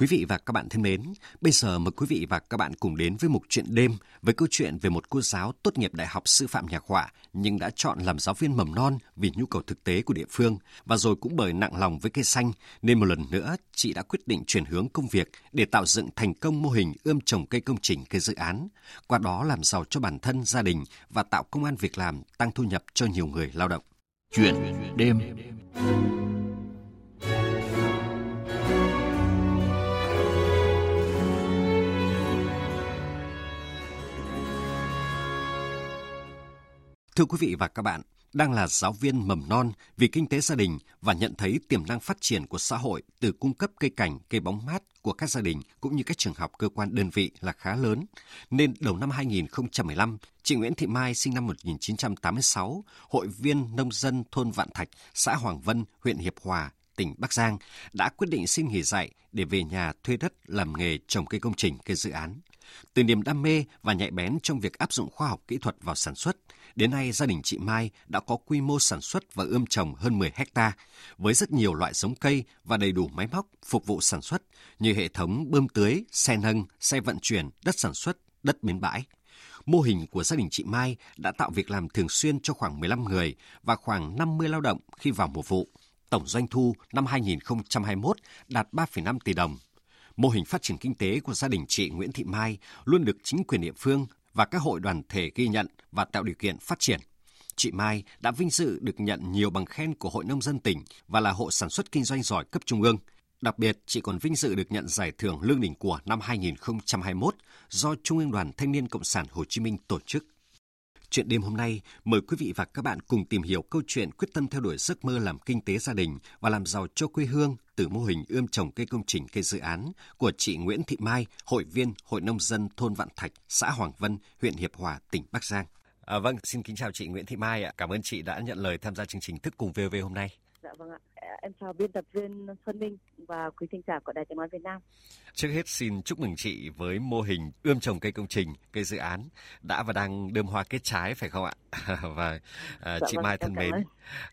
Quý vị và các bạn thân mến, bây giờ mời quý vị và các bạn cùng đến với mục chuyện đêm với câu chuyện về một cô giáo tốt nghiệp Đại học Sư phạm Nhạc họa nhưng đã chọn làm giáo viên mầm non vì nhu cầu thực tế của địa phương và rồi cũng bởi nặng lòng với cây xanh nên một lần nữa chị đã quyết định chuyển hướng công việc để tạo dựng thành công mô hình ươm trồng cây công trình cây dự án, qua đó làm giàu cho bản thân, gia đình và tạo công an việc làm, tăng thu nhập cho nhiều người lao động. Chuyện đêm Thưa quý vị và các bạn, đang là giáo viên mầm non vì kinh tế gia đình và nhận thấy tiềm năng phát triển của xã hội từ cung cấp cây cảnh, cây bóng mát của các gia đình cũng như các trường học cơ quan đơn vị là khá lớn. Nên đầu năm 2015, chị Nguyễn Thị Mai sinh năm 1986, hội viên nông dân thôn Vạn Thạch, xã Hoàng Vân, huyện Hiệp Hòa, tỉnh Bắc Giang đã quyết định xin nghỉ dạy để về nhà thuê đất làm nghề trồng cây công trình, cây dự án. Từ niềm đam mê và nhạy bén trong việc áp dụng khoa học kỹ thuật vào sản xuất, đến nay gia đình chị Mai đã có quy mô sản xuất và ươm trồng hơn 10 hecta với rất nhiều loại giống cây và đầy đủ máy móc phục vụ sản xuất như hệ thống bơm tưới, xe nâng, xe vận chuyển, đất sản xuất, đất bến bãi. Mô hình của gia đình chị Mai đã tạo việc làm thường xuyên cho khoảng 15 người và khoảng 50 lao động khi vào mùa vụ. Tổng doanh thu năm 2021 đạt 3,5 tỷ đồng Mô hình phát triển kinh tế của gia đình chị Nguyễn Thị Mai luôn được chính quyền địa phương và các hội đoàn thể ghi nhận và tạo điều kiện phát triển. Chị Mai đã vinh dự được nhận nhiều bằng khen của Hội Nông dân tỉnh và là hộ sản xuất kinh doanh giỏi cấp trung ương. Đặc biệt, chị còn vinh dự được nhận giải thưởng Lương đỉnh của năm 2021 do Trung ương Đoàn Thanh niên Cộng sản Hồ Chí Minh tổ chức. Chuyện đêm hôm nay, mời quý vị và các bạn cùng tìm hiểu câu chuyện quyết tâm theo đuổi giấc mơ làm kinh tế gia đình và làm giàu cho quê hương từ mô hình ươm trồng cây công trình cây dự án của chị Nguyễn Thị Mai, hội viên Hội Nông dân thôn Vạn Thạch, xã Hoàng Vân, huyện Hiệp Hòa, tỉnh Bắc Giang. À, vâng, xin kính chào chị Nguyễn Thị Mai ạ. Cảm ơn chị đã nhận lời tham gia chương trình Thức cùng VV hôm nay. Dạ vâng ạ. Em chào biên tập viên Xuân Minh và quý thính giả của Đài Tiếng nói Việt Nam. Trước hết xin chúc mừng chị với mô hình ươm trồng cây công trình, cây dự án đã và đang đơm hoa kết trái phải không ạ? và à, dạ chị vâng, Mai thân mến,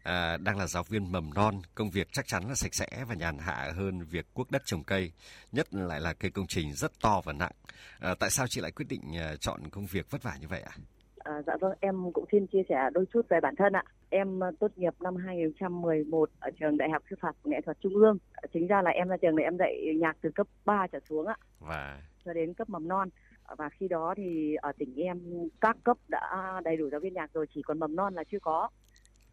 à, đang là giáo viên mầm non, công việc chắc chắn là sạch sẽ và nhàn hạ hơn việc cuốc đất trồng cây, nhất lại là cây công trình rất to và nặng. À, tại sao chị lại quyết định uh, chọn công việc vất vả như vậy ạ? À? À, dạ vâng, em cũng xin chia sẻ đôi chút về bản thân ạ. Em ờ, tốt nghiệp năm 2011 ở trường Đại học Sư phạm Nghệ thuật Trung ương. Chính ra là em ra trường này em dạy nhạc từ cấp 3 trở xuống ạ. Và cho đến cấp mầm non. Và khi đó thì ở tỉnh em các cấp đã đầy đủ giáo viên nhạc rồi, chỉ còn mầm non là chưa có.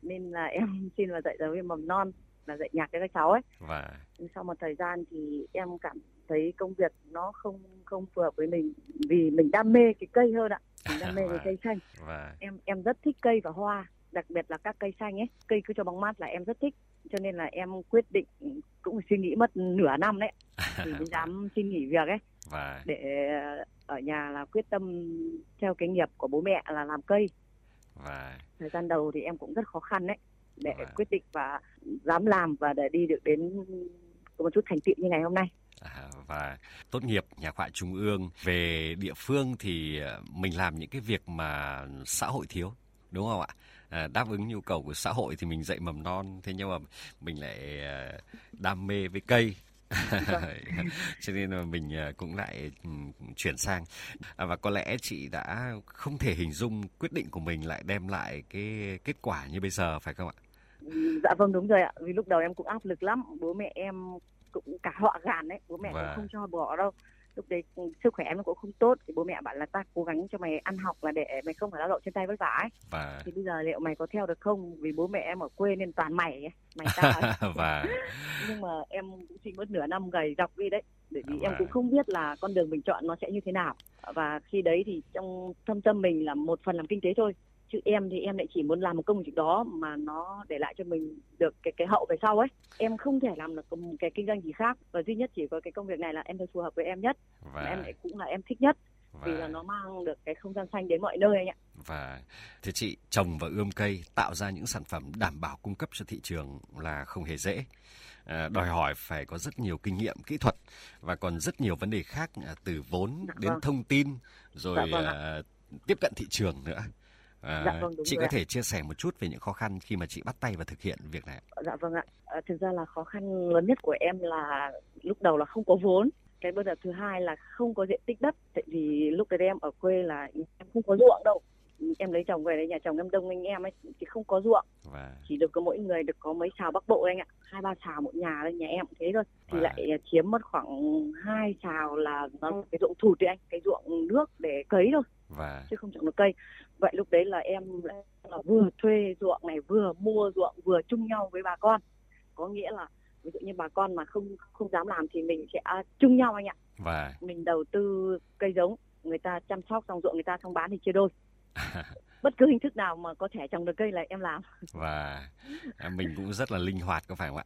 Nên là em xin là dạy giáo viên mầm non là dạy nhạc cho các cháu ấy. Và sau một thời gian thì em cảm thấy công việc nó không không phù hợp với mình vì mình đam mê cái cây hơn ạ mình đam mê về cây xanh và... em em rất thích cây và hoa đặc biệt là các cây xanh ấy cây cứ cho bóng mát là em rất thích. Cho nên là em quyết định cũng suy nghĩ mất nửa năm đấy. Thì mới dám xin nghỉ việc ấy. Và... để ở nhà là quyết tâm theo cái nghiệp của bố mẹ là làm cây. Và... thời gian đầu thì em cũng rất khó khăn đấy. Để và... quyết định và dám làm và để đi được đến một chút thành tựu như ngày hôm nay. À, và tốt nghiệp nhà họa trung ương về địa phương thì ờ, mình làm những cái việc mà xã hội thiếu đúng không ạ đáp ứng nhu cầu của xã hội thì mình dạy mầm non thế nhưng mà mình lại ờ, đam mê với cây. Cho nên là mình ờ, cũng lại chuyển sang. À, và có lẽ chị đã không thể hình dung quyết định của mình lại đem lại cái kết quả như bây giờ phải không ạ? Dạ vâng đúng rồi ạ. Vì lúc đầu em cũng áp lực lắm. Bố mẹ em cũng cả họ gàn đấy. Bố mẹ và... cũng vâng. không cho bỏ đâu lúc đấy sức khỏe em cũng không tốt thì bố mẹ bảo là ta cố gắng cho mày ăn học là để mày không phải lao động trên tay vất vả ấy. Và... thì bây giờ liệu mày có theo được không? Vì bố mẹ em ở quê nên toàn mày ấy. mày ta và... nhưng mà em cũng chỉ mất nửa năm gầy dọc đi đấy bởi vì và... em cũng không biết là con đường mình chọn nó sẽ như thế nào. Và khi đấy thì trong thâm tâm mình là một phần làm kinh tế thôi chứ em thì em lại chỉ muốn làm một công việc đó mà nó để lại cho mình được cái cái hậu về sau ấy em không thể làm được một cái kinh doanh gì khác và duy nhất chỉ có cái công việc này là em thấy phù hợp với em nhất và em lại cũng là em thích nhất và... vì là nó mang được cái không gian xanh đến mọi nơi anh ạ. Và thưa chị, trồng và ươm cây tạo ra những sản phẩm đảm bảo cung cấp cho thị trường là không hề dễ. À, đòi hỏi phải có rất nhiều kinh nghiệm kỹ thuật và còn rất nhiều vấn đề khác à, từ vốn dạ, đến vâng. thông tin rồi dạ, vâng à, tiếp cận thị trường nữa. À, dạ vâng, đúng chị có thể chia sẻ một chút về những khó khăn khi mà chị bắt tay và thực hiện việc này. Dạ vâng ạ. À, thực ra là khó khăn lớn nhất của em là lúc đầu là không có vốn. cái bất đợt thứ hai là không có diện tích đất. Tại vì lúc đấy em ở quê là em không có ruộng đâu. Em lấy chồng về đấy nhà chồng em đông anh em ấy thì không có ruộng. Và... chỉ được có mỗi người được có mấy xào bắc bộ anh ạ. Hai ba xào một nhà thôi nhà em cũng thế thôi. Thì và... lại chiếm mất khoảng hai xào là nó cái ruộng thụt đấy anh cái ruộng nước để cấy thôi và... chứ không trồng được cây. Vậy lúc đấy là em là vừa thuê ruộng này vừa mua ruộng vừa chung nhau với bà con. Có nghĩa là ví dụ như bà con mà không không dám làm thì mình sẽ chung nhau anh ạ. Và mình đầu tư cây giống người ta chăm sóc xong ruộng người ta xong bán thì chia đôi. Bất cứ hình thức nào mà có thể trồng được cây là em làm. Và mình cũng rất là linh hoạt có phải không ạ?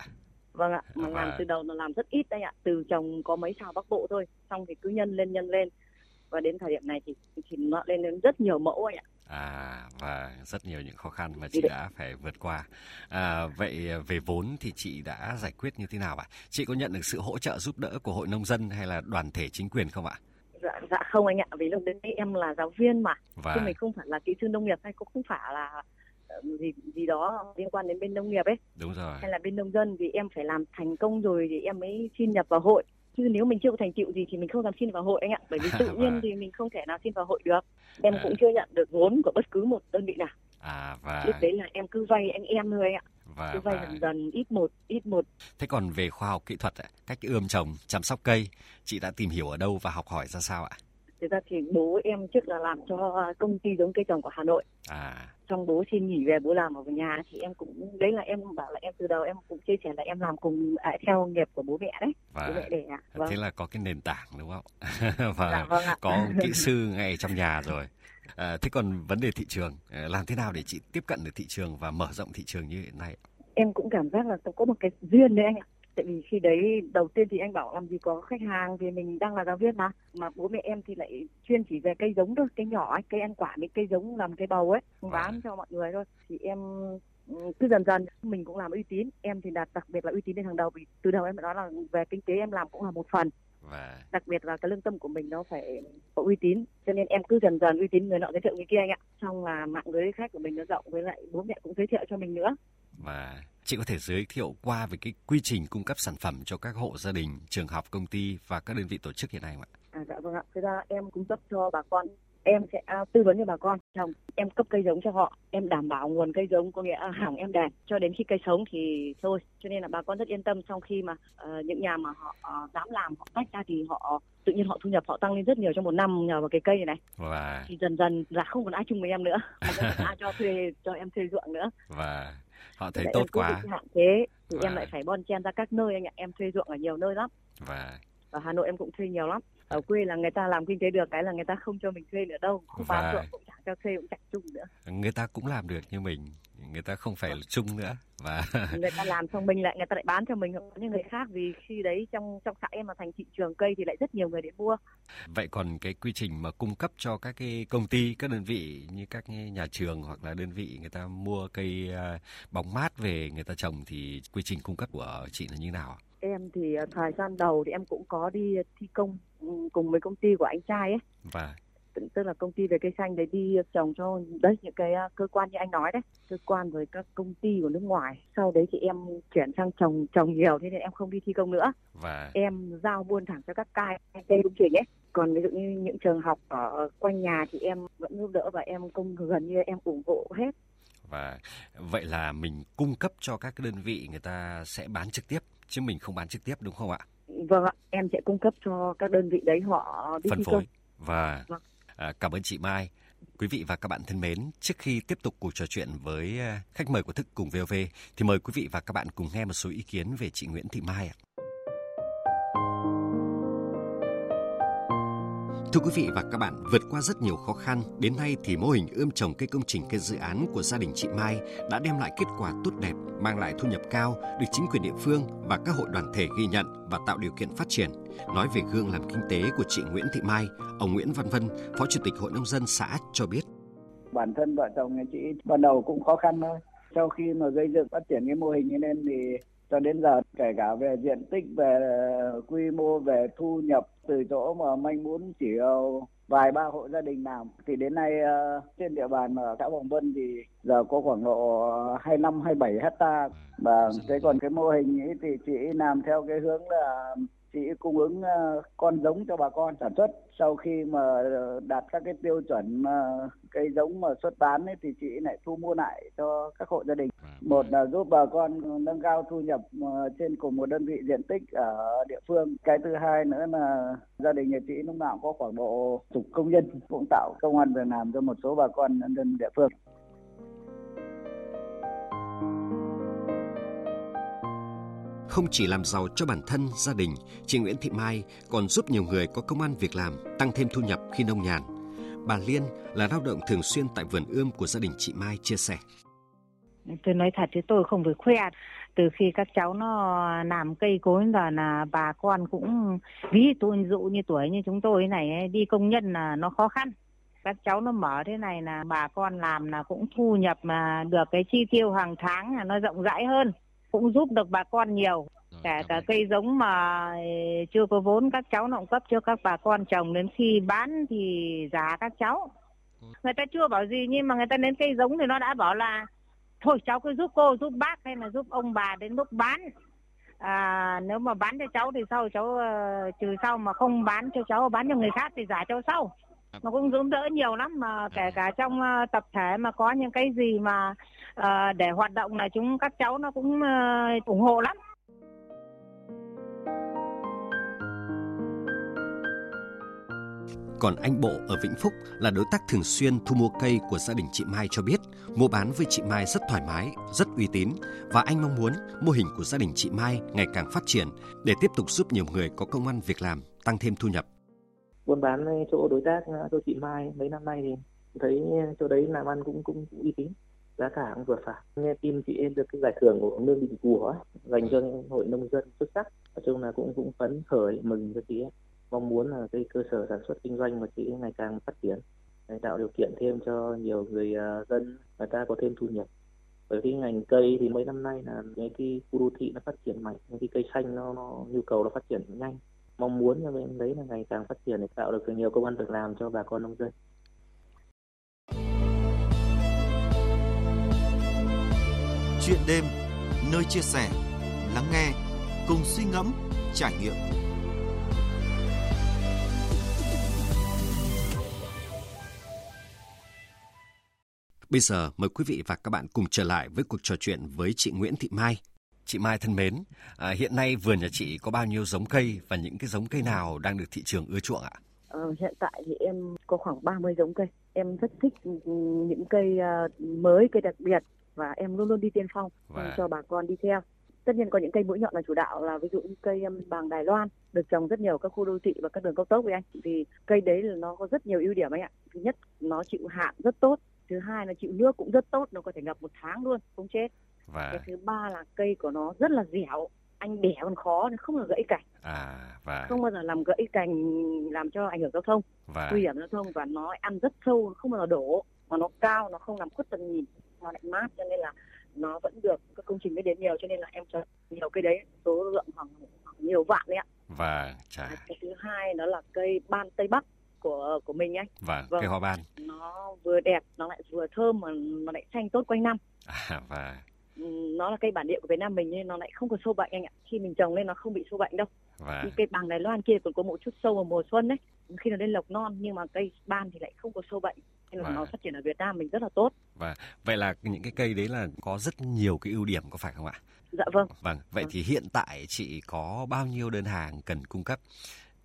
Vâng ạ mà và... làm từ đầu nó làm rất ít đấy ạ. Từ trồng có mấy xào bắc bộ thôi xong thì cứ nhân lên nhân lên và đến thời điểm này thì thì nó lên đến rất nhiều mẫu anh ạ À và rất nhiều những khó khăn mà chị đã phải vượt qua. À, vậy về vốn thì chị đã giải quyết như thế nào ạ? Chị có nhận được sự hỗ trợ giúp đỡ của hội nông dân hay là đoàn thể chính quyền không ạ? Dạ, dạ không anh ạ, vì lúc đấy em là giáo viên mà, và... chứ mình không phải là kỹ sư nông nghiệp hay cũng không phải là ờ, gì gì đó liên quan đến bên nông nghiệp ấy. Đúng rồi. Hay là bên nông dân vì em phải làm thành công rồi thì em mới xin nhập vào hội. Chứ nếu mình chưa có thành tựu gì thì mình không dám xin vào hội anh ạ, bởi vì tự nhiên và... thì mình không thể nào xin vào hội được. Em cũng chưa nhận được vốn của bất cứ một đơn vị nào. À và lúc đấy là em cứ vay anh em thôi anh ạ. Và, cứ vay và... dần dần ít một ít một. Thế còn về khoa học kỹ thuật cách ươm trồng chăm sóc cây chị đã tìm hiểu ở đâu và học hỏi ra sao ạ thực ra thì bố em trước là làm cho công ty giống cây trồng của Hà Nội. À. Xong bố xin nghỉ về bố làm ở nhà thì em cũng đấy là em bảo là em từ đầu em cũng chia sẻ là em làm cùng à, theo nghiệp của bố mẹ đấy. Và bố mẹ đẻ vâng. thế là có cái nền tảng đúng không? Và dạ, vâng có kỹ sư ngay trong nhà rồi. À, thế còn vấn đề thị trường, à, làm thế nào để chị tiếp cận được thị trường và mở rộng thị trường như hiện nay? Em cũng cảm giác là có một cái duyên đấy anh ạ. Tại vì khi đấy đầu tiên thì anh bảo làm gì có khách hàng vì mình đang là giáo viên mà. Mà bố mẹ em thì lại chuyên chỉ về cây giống thôi, cây nhỏ ấy, cây ăn quả, mấy cây giống làm cây bầu ấy, bán à. cho mọi người thôi. Thì em ừ, cứ dần dần mình cũng làm uy tín em thì đạt đặc biệt là uy tín lên hàng đầu vì từ đầu em đã nói là về kinh tế em làm cũng là một phần và đặc biệt là cái lương tâm của mình nó phải có uy tín cho nên em cứ dần dần uy tín người nọ giới thiệu người kia anh ạ xong là mạng lưới khách của mình nó rộng với lại bố mẹ cũng giới thiệu cho mình nữa và chị có thể giới thiệu qua về cái quy trình cung cấp sản phẩm cho các hộ gia đình trường học công ty và các đơn vị tổ chức hiện nay không ạ? À, dạ vâng ạ. Thế ra em cung cấp cho bà con em sẽ tư vấn cho bà con trồng em cấp cây giống cho họ. Em đảm bảo nguồn cây giống có nghĩa là hàng em đẹp cho đến khi cây sống thì thôi. Cho nên là bà con rất yên tâm trong khi mà uh, những nhà mà họ uh, dám làm họ tách ra thì họ tự nhiên họ thu nhập họ tăng lên rất nhiều trong một năm nhờ vào cái cây này. Này và thì dần dần là không còn ai chung với em nữa. Mà ai cho thuê cho em thuê ruộng nữa. Và họ thấy tốt quá. hạn chế thì và... em lại phải bon chen ra các nơi anh ạ. Em thuê ruộng ở nhiều nơi lắm. Và ở Hà Nội em cũng thuê nhiều lắm. Ở quê là người ta làm kinh tế được cái là người ta không cho mình thuê nữa đâu. Không bán ruộng cũng cho thuê cũng chẳng chung nữa. Người ta cũng làm được như mình người ta không phải là chung nữa. Và người ta làm xong mình lại người ta lại bán cho mình những người khác. Vì khi đấy trong trong xã em mà thành thị trường cây thì lại rất nhiều người đến mua. Vậy còn cái quy trình mà cung cấp cho các cái công ty các đơn vị như các nhà trường hoặc là đơn vị người ta mua cây à, bóng mát về người ta trồng thì quy trình cung cấp của chị là như nào em thì à, thời gian đầu thì em cũng có đi thi công ừ, cùng với công ty của anh trai ấy. Và tức là công ty về cây xanh để đi trồng cho đấy những cái à, cơ quan như anh nói đấy cơ quan với các công ty của nước ngoài sau đấy thì em chuyển sang trồng trồng nhiều thế nên em không đi thi công nữa và em giao buôn thẳng cho các cai cây công trình ấy còn ví dụ như những trường học ở quanh nhà thì em vẫn giúp đỡ và em công gần như em ủng hộ hết và vậy là mình cung cấp cho các đơn vị người ta sẽ bán trực tiếp chứ mình không bán trực tiếp đúng không ạ? Vâng ạ, em sẽ cung cấp cho các đơn vị đấy họ đi phân phối. Và vâng à, cảm ơn chị Mai. Quý vị và các bạn thân mến, trước khi tiếp tục cuộc trò chuyện với ờ, khách mời của Thức cùng VOV thì mời quý vị và các bạn cùng nghe một số ý kiến về chị Nguyễn Thị Mai ạ. Thưa quý vị và các bạn, vượt qua rất nhiều khó khăn, đến nay thì mô hình ươm trồng cây công trình cây dự án của gia đình chị Mai đã đem lại kết quả tốt đẹp, mang lại thu nhập cao, được chính quyền địa phương và các hội đoàn thể ghi nhận và tạo điều kiện phát triển. Nói về gương làm kinh tế của chị Nguyễn Thị Mai, ông Nguyễn Văn Vân, Phó Chủ tịch Hội Nông dân xã cho biết. Bản thân vợ chồng nhà chị ban đầu cũng khó khăn thôi. Sau khi mà gây dựng phát triển cái mô hình như nên thì cho đến giờ kể cả về diện tích về quy mô về thu nhập từ chỗ mà manh muốn chỉ vài ba hộ gia đình làm thì đến nay uh, trên địa bàn ở xã Hoàng Vân thì giờ có khoảng độ 25 27 hecta. Và cái còn cái mô hình ấy thì chị làm theo cái hướng là chị cung ứng ờ, con giống cho bà con sản xuất. Sau khi mà đạt các cái tiêu chuẩn mà cây giống mà xuất bán ấy, thì chị lại thu mua lại cho các hộ gia đình. Vâng. một là giúp bà con nâng cao thu nhập ờ, trên cùng một đơn vị diện tích ở địa phương. Cái thứ hai nữa là gia đình nhà chị lúc nào có khoảng độ chục công nhân cũng tạo công an việc làm cho một số bà con nhân dân địa phương Không chỉ làm giàu cho bản thân, gia đình, chị Nguyễn Thị Mai còn giúp nhiều người có công an việc làm, tăng thêm thu nhập khi nông nhàn. Bà Liên là lao động thường xuyên tại vườn ươm của gia đình chị Mai chia sẻ. Tôi nói thật chứ tôi không phải khoe. Từ khi các cháu nó làm cây cối giờ là bà con cũng ví tôi dụ như tuổi như chúng tôi này đi công nhân là nó khó khăn các cháu nó mở thế này là bà con làm là cũng thu nhập mà được cái chi tiêu hàng tháng là nó rộng rãi hơn cũng giúp được bà con nhiều. Cả cả cây giống mà chưa có vốn các cháu nó cấp cho các bà con trồng. Đến khi bán thì giá các cháu. Người ta chưa bảo gì nhưng mà người ta đến cây giống thì nó đã bảo là thôi cháu cứ giúp cô giúp bác hay là giúp ông bà đến lúc bán. À, nếu mà bán cho cháu thì sau cháu uh, trừ sau mà không bán cho cháu bán cho người khác thì giả cho sau. Nó cũng giúp đỡ nhiều lắm mà kể cả trong uh, tập thể mà có những cái gì mà uh, để hoạt động là chúng các cháu nó cũng uh, ủng hộ lắm. Còn anh Bộ ở Vĩnh Phúc là đối tác thường xuyên thu mua cây của gia đình chị Mai cho biết, mua bán với chị Mai rất thoải mái, rất uy tín và anh mong muốn mô hình của gia đình chị Mai ngày càng phát triển để tiếp tục giúp nhiều người có công ăn việc làm, tăng thêm thu nhập. Buôn bán chỗ đối tác à, cho chị Mai mấy năm nay thì thấy chỗ đấy làm ăn cũng cũng, cũng uy tín giá cả cũng vừa phải. Nghe tin chị em được cái giải thưởng của nương định của dành cho hội nông dân xuất sắc. Nói chung là cũng cũng phấn khởi mừng cho chị em mong muốn là cái cơ sở sản xuất kinh doanh của chị ngày càng phát triển để tạo điều kiện thêm cho nhiều người à, dân người ta có thêm thu nhập. Bởi vì ngành cây thì mấy năm nay là cái, cái khu đô thị nó phát triển mạnh những cái cây xanh nó, nó nhu cầu nó phát triển nhanh. Mong muốn cho bên đấy là ngày càng phát triển để tạo được nhiều công an việc làm cho bà con nông dân. Chuyện đêm, nơi chia sẻ, lắng nghe, cùng suy ngẫm, trải nghiệm. Bây giờ mời quý vị và các bạn cùng trở lại với cuộc trò chuyện với chị Nguyễn Thị Mai, Chị Mai thân mến, à, hiện nay vườn nhà chị có bao nhiêu giống cây và những cái giống cây nào đang được thị trường ưa chuộng ạ? Ờ, hiện tại thì em có khoảng 30 giống cây. Em rất thích những cây à, mới, cây đặc biệt và em luôn luôn đi tiên phong và... cho bà con đi theo. Tất nhiên có những cây mũi nhọn là chủ đạo là ví dụ như cây bàng Đài Loan được trồng rất nhiều các khu đô thị và các đường cao tốc với anh. Vì cây đấy là nó có rất nhiều ưu điểm anh ạ. Thứ nhất nó chịu hạn rất tốt. Thứ hai là chịu nước cũng rất tốt, nó có thể ngập một tháng luôn, không chết và cái thứ ba là cây của nó rất là dẻo anh bẻ còn khó không là gãy cành à và không bao giờ làm gãy cành làm cho ảnh hưởng giao thông và nguy hiểm giao thông và nó ăn rất sâu không bao giờ đổ mà nó cao nó không làm khuất tầm nhìn nó lại mát cho nên là nó vẫn được các công trình mới đến nhiều cho nên là em cho nhiều cây đấy số lượng khoảng, khoảng nhiều vạn đấy ạ và chà. cái thứ hai đó là cây ban tây bắc của của mình anh và vâng, cây hoa ban nó vừa đẹp nó lại vừa thơm mà nó lại xanh tốt quanh năm à, và nó là cây bản địa của Việt Nam mình nên nó lại không có sâu bệnh anh ạ. Khi mình trồng lên nó không bị sâu bệnh đâu. Và... cây bằng Đài Loan kia còn có một chút sâu vào mùa xuân đấy. Khi nó lên lộc non nhưng mà cây ban thì lại không có sâu bệnh. Nên là và... nó phát triển ở Việt Nam mình rất là tốt. Và vậy là những cái cây đấy là có rất nhiều cái ưu điểm có phải không ạ? Dạ vâng. Vâng, vậy vâng. thì hiện tại chị có bao nhiêu đơn hàng cần cung cấp?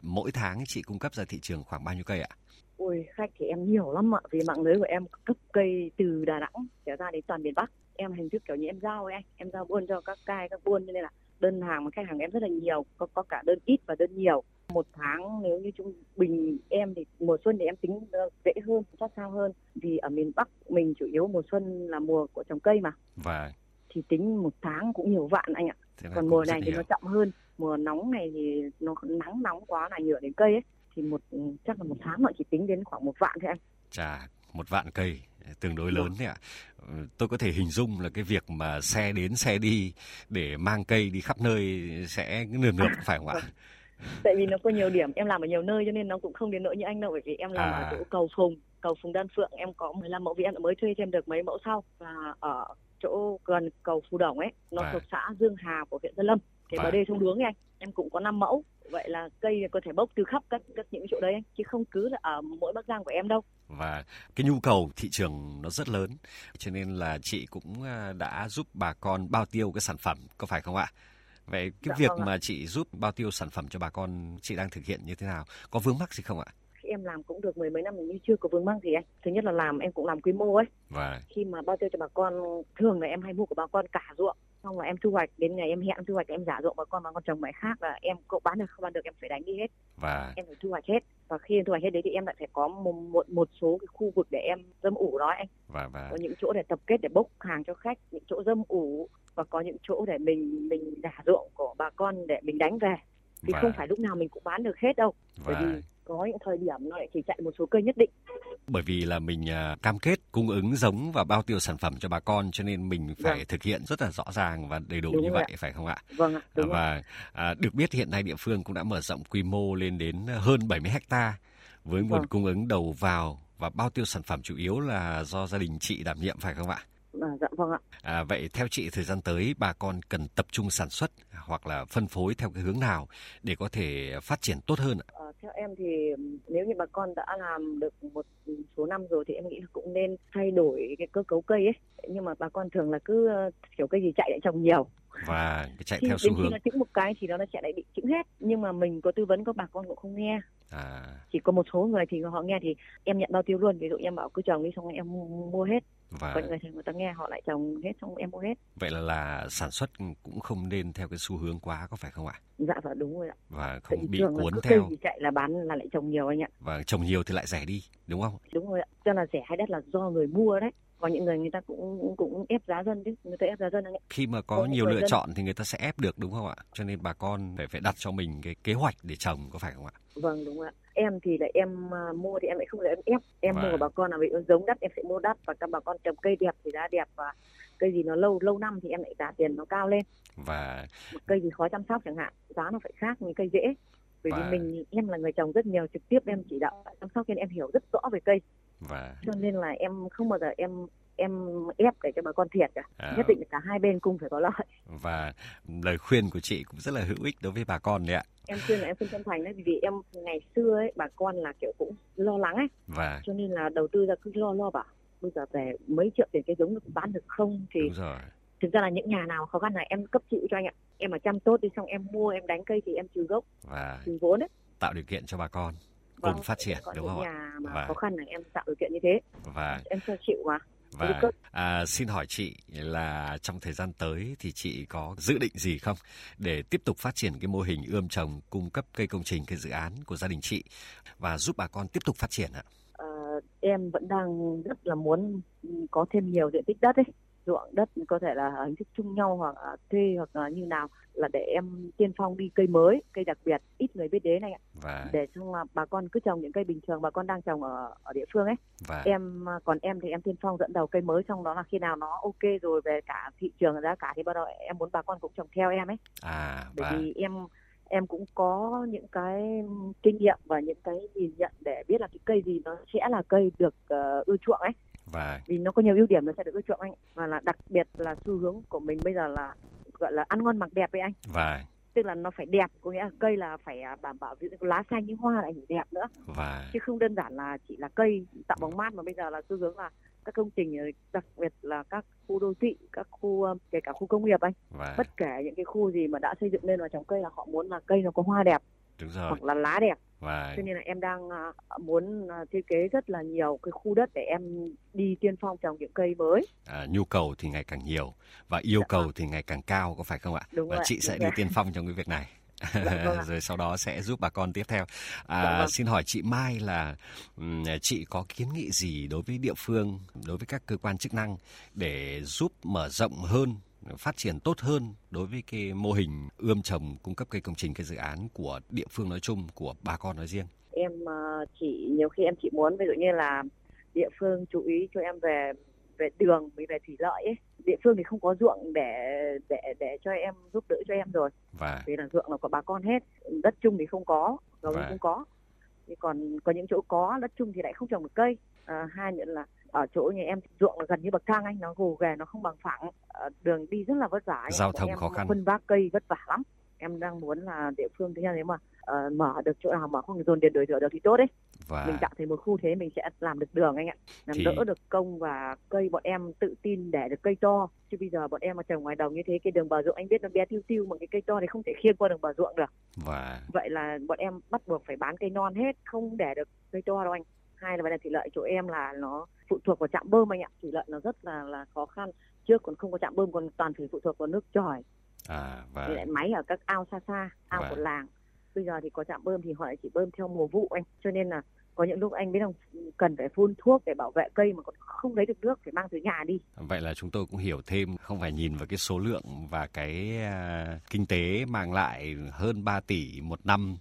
Mỗi tháng chị cung cấp ra thị trường khoảng bao nhiêu cây ạ? Ôi, khách thì em nhiều lắm ạ, vì mạng lưới của em cấp cây từ Đà Nẵng trở ra đến toàn miền Bắc em hình thức kiểu như em giao ấy anh em giao buôn cho các cai các buôn cho nên là đơn hàng mà khách hàng em rất là nhiều có có cả đơn ít và đơn nhiều một tháng nếu như trung bình em thì mùa xuân thì em tính dễ hơn sát sao hơn. Vì ở miền bắc mình chủ yếu mùa xuân là mùa của trồng cây mà. Và thì tính một tháng cũng nhiều vạn anh ạ. Còn mùa này thì nhiều. nó chậm hơn. Mùa nóng này thì nó nắng nóng quá là nhựa đến cây ấy. Thì một chắc là một tháng nó chỉ tính đến khoảng một vạn thôi anh. Chà một vạn cây tương đối lớn đấy ạ. Tôi có thể hình dung là cái việc mà xe đến xe đi để mang cây đi khắp nơi sẽ nườm nượp phải không ạ? Tại vì nó có nhiều điểm, em làm ở nhiều nơi cho nên nó cũng không đến nỗi như anh đâu bởi vì em làm à. ở chỗ cầu Phùng, cầu Phùng Đan Phượng em có 15 mẫu vì em mới thuê thêm được mấy mẫu sau. Và ở chỗ gần cầu Phù Đồng ấy, nó à. thuộc xã Dương Hà của huyện Gia Lâm. Cái bờ đê sông Đuống ấy anh em cũng có 5 mẫu. Vậy là cây có thể bốc từ khắp các các những chỗ đấy chứ không cứ là ở mỗi bắc giang của em đâu. Và cái nhu cầu thị trường nó rất lớn cho nên là chị cũng à, đã giúp bà con bao tiêu cái sản phẩm có phải không ạ vậy cái dạ, việc vâng mà chị giúp bao tiêu sản phẩm cho bà con chị đang thực hiện như thế nào? Có vướng mắc gì không ạ? Em làm cũng được mười mấy năm nhưng chưa có vướng mắc gì anh. Thứ nhất là làm em cũng làm quy mô ấy. Và khi mà bao tiêu cho bà con thường là em hay mua của bà con cả ruộng. Xong là em thu hoạch đến ngày em hẹn thu hoạch em giả ruộng bà con bà con trồng máy khác là em cậu bán được không bán được em phải đánh đi hết. Và em phải thu hoạch hết. Và khi em thu hoạch hết đấy thì em lại phải có một một, một số cái khu vực để em dâm ủ đó anh. Và, và... có những chỗ để tập kết để bốc hàng cho khách những chỗ dâm ủ và có những chỗ để mình mình giả ruộng của bà con để mình đánh về thì và... không phải lúc nào mình cũng bán được hết đâu và... bởi vì có những thời điểm nó lại chỉ chạy một số cây nhất định bởi vì là mình à, cam kết cung ứng giống và bao tiêu sản phẩm cho bà con cho nên mình phải vâng. thực hiện rất là rõ ràng và đầy đủ đúng như vậy ạ. phải không ạ? Vâng ạ. Đúng và à, được biết hiện nay địa phương cũng đã mở rộng quy mô lên đến hơn 70 hecta với nguồn vâng. cung ứng đầu vào và bao tiêu sản phẩm chủ yếu là do gia đình chị đảm nhiệm phải không ạ? À, dạ vâng ạ. À, vậy theo chị thời gian tới bà con cần tập trung sản xuất hoặc là phân phối theo cái hướng nào để có thể phát triển tốt hơn ạ? À, theo em thì nếu như bà con đã làm được một số năm rồi thì em nghĩ là cũng nên thay đổi cái cơ cấu cây ấy. Nhưng mà bà con thường là cứ kiểu cây gì chạy lại trồng nhiều và chạy theo xu hướng. Khi nó chững một cái thì nó sẽ lại bị chững hết. Nhưng mà mình có tư vấn có bà con cũng không nghe. À. Chỉ có một số người thì họ nghe thì em nhận bao tiêu luôn. Ví dụ em bảo cứ trồng đi xong em mua hết. Và có người thì người ta nghe họ lại trồng hết xong em mua hết. Vậy là là sản xuất cũng không nên theo cái xu hướng quá có phải không ạ? Dạ vâng đúng rồi ạ. Và không Tại bị cuốn theo. gì chạy là bán là lại trồng nhiều anh ạ. Và trồng nhiều thì lại rẻ đi đúng không? Đúng rồi ạ. Cho là rẻ hay đắt là do người mua đấy có những người người ta cũng cũng ép giá dân chứ người ta ép giá dân ạ khi mà có, có nhiều lựa dân... chọn thì người ta sẽ ép được đúng không ạ? Cho nên bà con phải phải đặt cho mình cái kế hoạch để trồng có phải không ạ? Vâng đúng ạ. Em thì là em uh, mua thì em lại không được em ép. Em vâng. mua của bà con là vì giống đắt em sẽ mua đắt và các bà con trồng cây đẹp thì giá đẹp và cây gì nó lâu lâu năm thì em lại trả tiền nó cao lên. Và một cây gì khó chăm sóc chẳng hạn giá nó phải khác những cây dễ. Bởi và... vì mình em là người trồng rất nhiều trực tiếp em chỉ đạo chăm sóc nên em hiểu rất rõ về cây và... cho nên là em không bao giờ em em ép để cho bà con thiệt cả. À, nhất định cả hai bên cùng phải có lợi. Và lời khuyên của chị cũng rất là hữu ích đối với bà con đấy ạ. Em khuyên là em khuyên chân thành đấy vì em ngày xưa ấy bà con là kiểu cũng lo lắng ấy. Và cho nên là đầu tư ra cứ lo lo bảo bây giờ về mấy triệu tiền cái giống bán được không? Thì Đúng rồi. thực ra là những nhà nào khó khăn này em cấp chịu cho anh ạ. Em mà chăm tốt đi xong em mua em đánh cây thì em trừ gốc và trừ vốn đấy tạo điều kiện cho bà con cùng vâng, phát triển đúng không ạ? và... khó khăn này em tạo điều kiện như thế. Và em cho chịu mà và à, xin hỏi chị là trong thời gian tới thì chị có dự định gì không? Để tiếp tục phát triển cái mô hình ươm trồng cung cấp cây công trình cái dự án của gia đình chị và giúp bà con tiếp tục phát triển ạ? À, em vẫn đang rất là muốn có thêm nhiều diện tích đất ấy ruộng đất có thể là hình thức chung nhau hoặc thuê hoặc là như nào là để em tiên phong đi cây mới cây đặc biệt ít người biết đến này ạ. Và... để xong là bà con cứ trồng những cây bình thường bà con đang trồng ở ở địa phương ấy. Và... em còn em thì em tiên phong dẫn đầu cây mới xong đó là khi nào nó ok rồi về cả thị trường giá cả thì bắt đầu em muốn bà con cũng trồng theo em ấy. À và... bởi vì em em cũng có những cái kinh nghiệm và những cái nhìn nhận để biết là cái cây gì nó sẽ là cây được uh, ưa chuộng ấy và vì nó có nhiều ưu điểm nó sẽ được ưa chuộng anh. Và là đặc biệt là xu hướng của mình bây giờ là gọi là ăn ngon mặc đẹp với anh. Và tức là nó phải đẹp có nghĩa là cây là phải à, đảm bảo ví dụ lá xanh như hoa lại phải đẹp nữa. Và chứ không đơn giản là chỉ là cây tạo bóng mát mà bây giờ là xu hướng là các công trình đặc biệt là các khu đô thị các khu ờ, kể cả khu công nghiệp anh. Và... bất kể những cái khu gì mà đã xây dựng lên vào trồng cây là họ muốn là cây nó có hoa đẹp Đúng rồi. hoặc là lá đẹp và... cho nên là em đang uh, muốn uh, thiết kế rất là nhiều cái khu đất để em đi tiên phong trồng những cây mới à, nhu cầu thì ngày càng nhiều và yêu dạ. cầu vâng. thì ngày càng cao có phải không ạ Đúng và rồi, chị sẽ đi tiên phong trong cái việc này dạ, vâng rồi sau đó sẽ giúp bà con tiếp theo. À, dạ, vâng. Xin hỏi chị Mai là chị có kiến nghị gì đối với địa phương, đối với các cơ quan chức năng để giúp mở rộng hơn phát triển tốt hơn đối với cái mô hình ươm trồng cung cấp cây công trình cây dự án của địa phương nói chung của bà con nói riêng? Em ờ, chỉ nhiều khi em chỉ muốn ví dụ như là địa phương chú ý cho em về về đường về thủy lợi ấy. Địa phương thì không có ruộng để để để cho em giúp đỡ cho em rồi. Và vì là ruộng là của bà con hết đất chung thì không có rồi không có. Thì còn có những chỗ có đất chung thì lại không trồng được cây. À, hai nữa là ở chỗ nhà em ruộng là gần như bậc thang anh nó gồ ghề nó không bằng phẳng. Đường đi rất là vất vả giao thông khó khăn. phân vác cây vất vả lắm. Em đang muốn là địa phương thứ nhất nếu mà uh, mở được chỗ nào mà không dồn điện đổi rửa được thì tốt đấy và... mình tạo thành một khu thế mình sẽ làm được đường anh ạ. Làm thì... đỡ được công và cây bọn em tự tin để được cây to. Chứ bây giờ bọn em mà trồng ngoài đồng như thế cái đường bờ ruộng anh biết nó bé tiêu tiêu mà cái cây to thì không thể khiêng qua đường bờ ruộng được. Và... vậy là bọn em bắt buộc phải bán cây non hết không để được cây to đâu anh hai là vấn đề thủy lợi. Chỗ em là nó phụ thuộc vào trạm bơm anh ạ. Thủy lợi nó rất là là khó khăn. Trước còn không có trạm bơm còn toàn thủy phụ thuộc vào nước tròi à, và... lại máy ở các ao xa xa ao và... của làng. Bây giờ thì có trạm bơm thì họ lại chỉ bơm theo mùa vụ anh. Cho nên là có những lúc anh biết không cần phải phun thuốc để bảo vệ cây mà còn không lấy được nước phải mang từ nhà đi. Vậy là chúng tôi cũng hiểu thêm không phải nhìn vào cái số lượng và cái uh, kinh tế mang lại hơn 3 tỷ một năm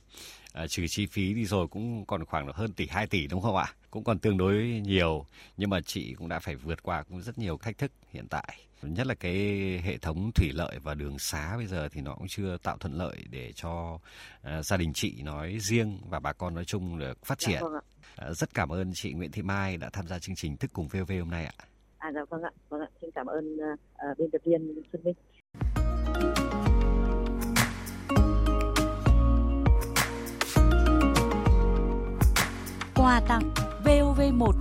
uh, trừ chi phí đi rồi cũng còn khoảng hơn tỷ 2 tỷ đúng không ạ cũng còn tương đối nhiều nhưng mà chị cũng đã phải vượt qua cũng rất nhiều thách thức hiện tại nhất là cái hệ thống thủy lợi và đường xá bây giờ thì nó cũng chưa tạo thuận lợi để cho uh, gia đình chị nói riêng và bà con nói chung được phát dạ triển. Dạ, vâng uh, rất cảm ơn chị Nguyễn Thị Mai đã tham gia chương trình Thức cùng VV hôm nay ạ. À dạ vâng ạ, vâng ạ. Xin cảm ơn uh, biên tập viên Xuân Minh. Quà tặng VOV1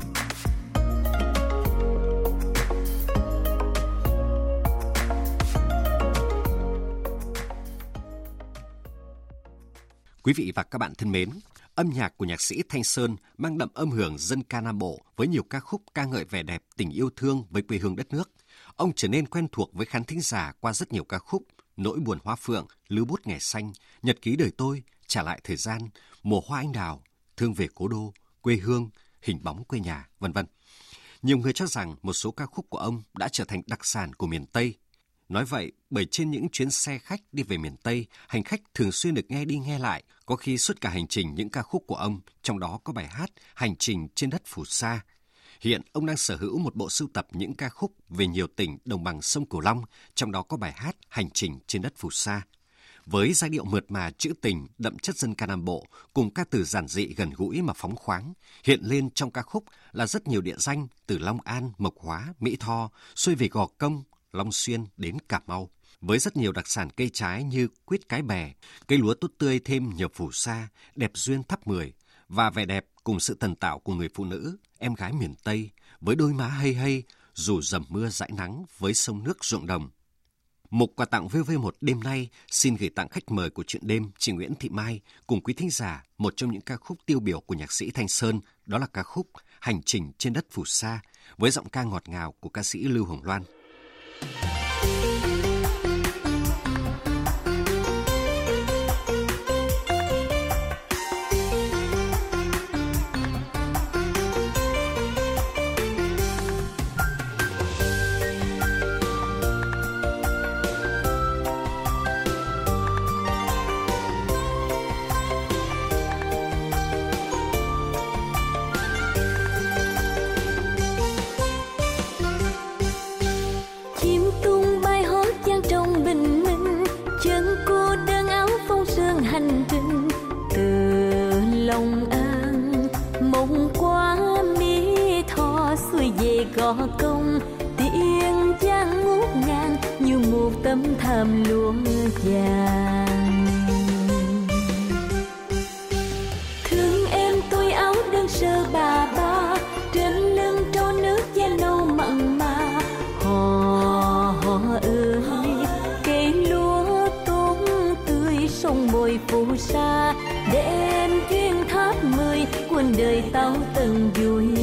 Quý vị và các bạn thân mến, âm nhạc của nhạc sĩ Thanh Sơn mang đậm âm hưởng dân ca Nam Bộ với nhiều ca khúc ca ngợi vẻ đẹp tình yêu thương với quê hương đất nước. Ông trở nên quen thuộc với khán thính giả qua rất nhiều ca khúc Nỗi buồn hoa phượng, Lưu bút ngày xanh, Nhật ký đời tôi, Trả lại thời gian, Mùa hoa anh đào, Thương về cố đô, Quê hương, Hình bóng quê nhà, vân vân. Nhiều người cho rằng một số ca khúc của ông đã trở thành đặc sản của miền Tây Nói vậy, bởi trên những chuyến xe khách đi về miền Tây, hành khách thường xuyên được nghe đi nghe lại, có khi suốt cả hành trình những ca khúc của ông, trong đó có bài hát Hành trình trên đất phù sa. Hiện ông đang sở hữu một bộ sưu tập những ca khúc về nhiều tỉnh đồng bằng sông Cửu Long, trong đó có bài hát Hành trình trên đất phù sa. Với giai điệu mượt mà trữ tình, đậm chất dân ca Nam Bộ, cùng ca từ giản dị gần gũi mà phóng khoáng, hiện lên trong ca khúc là rất nhiều địa danh từ Long An, Mộc Hóa, Mỹ Tho, xuôi về Gò Công, Long Xuyên đến Cà Mau. Với rất nhiều đặc sản cây trái như quýt cái bè, cây lúa tốt tươi thêm nhiều phù sa, đẹp duyên thắp mười, và vẻ đẹp cùng sự tần tạo của người phụ nữ, em gái miền Tây, với đôi má hay hay, dù dầm mưa dãi nắng với sông nước ruộng đồng. Mục quà tặng VV1 đêm nay xin gửi tặng khách mời của chuyện đêm chị Nguyễn Thị Mai cùng quý thính giả một trong những ca khúc tiêu biểu của nhạc sĩ Thanh Sơn, đó là ca khúc Hành trình trên đất phù sa với giọng ca ngọt ngào của ca sĩ Lưu Hồng Loan. gò quân tao từng vui.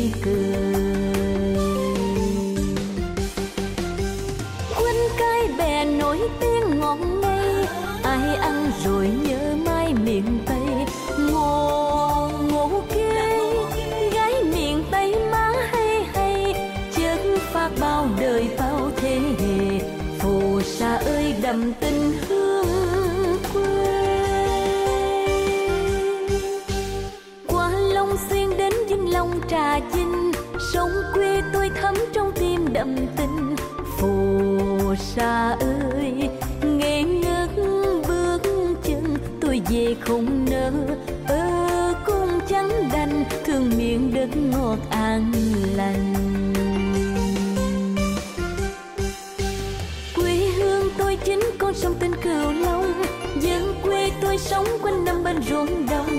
Xa ơi, nghe ngất bước chân, tôi về không nỡ. Ơ, cũng chẳng đành, thương miệng đất ngọt an lành. Quê hương tôi chính con sông tên cửu long, dân quê tôi sống quanh năm bên ruộng đồng.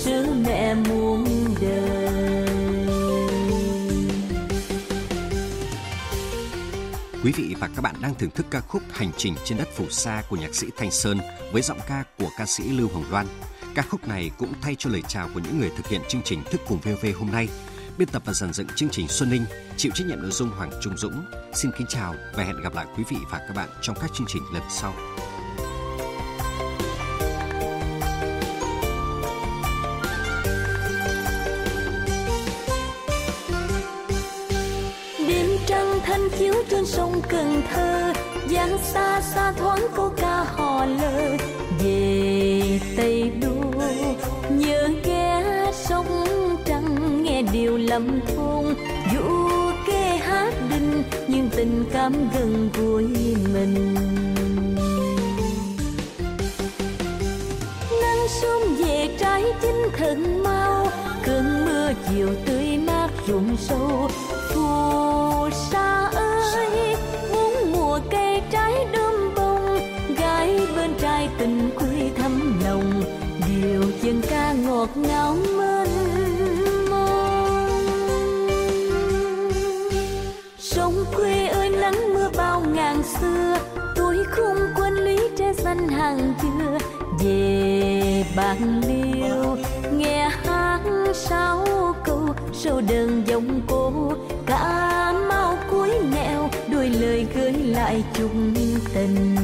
Sứ mẹ muôn đời Quý vị và các bạn đang thưởng thức ca khúc Hành trình trên đất phù sa của nhạc sĩ Thanh Sơn với giọng ca của ca sĩ Lưu Hồng Loan. Ca khúc này cũng thay cho lời chào của những người thực hiện chương trình Thức cùng VV hôm nay. Biên tập và dàn dựng chương trình Xuân Ninh, chịu trách nhiệm nội dung Hoàng Trung Dũng. Xin kính chào và hẹn gặp lại quý vị và các bạn trong các chương trình lần sau. Thanh chiếu trên sông Cần Thơ giang xa xa thoáng câu ca hò lơ về Tây Đô, nhớ ghé sông trăng, nghe điều lầm thôn dù kê hát đinh nhưng tình cảm gần gũi mình. Nắng sớm về trái chín thần mau, cơn mưa chiều tươi mát ruộng sâu. Bạc liêu, nghe hát sáu câu, sâu đơn dòng cô cả mau cuối nẻo đôi lời gửi lại chung tình.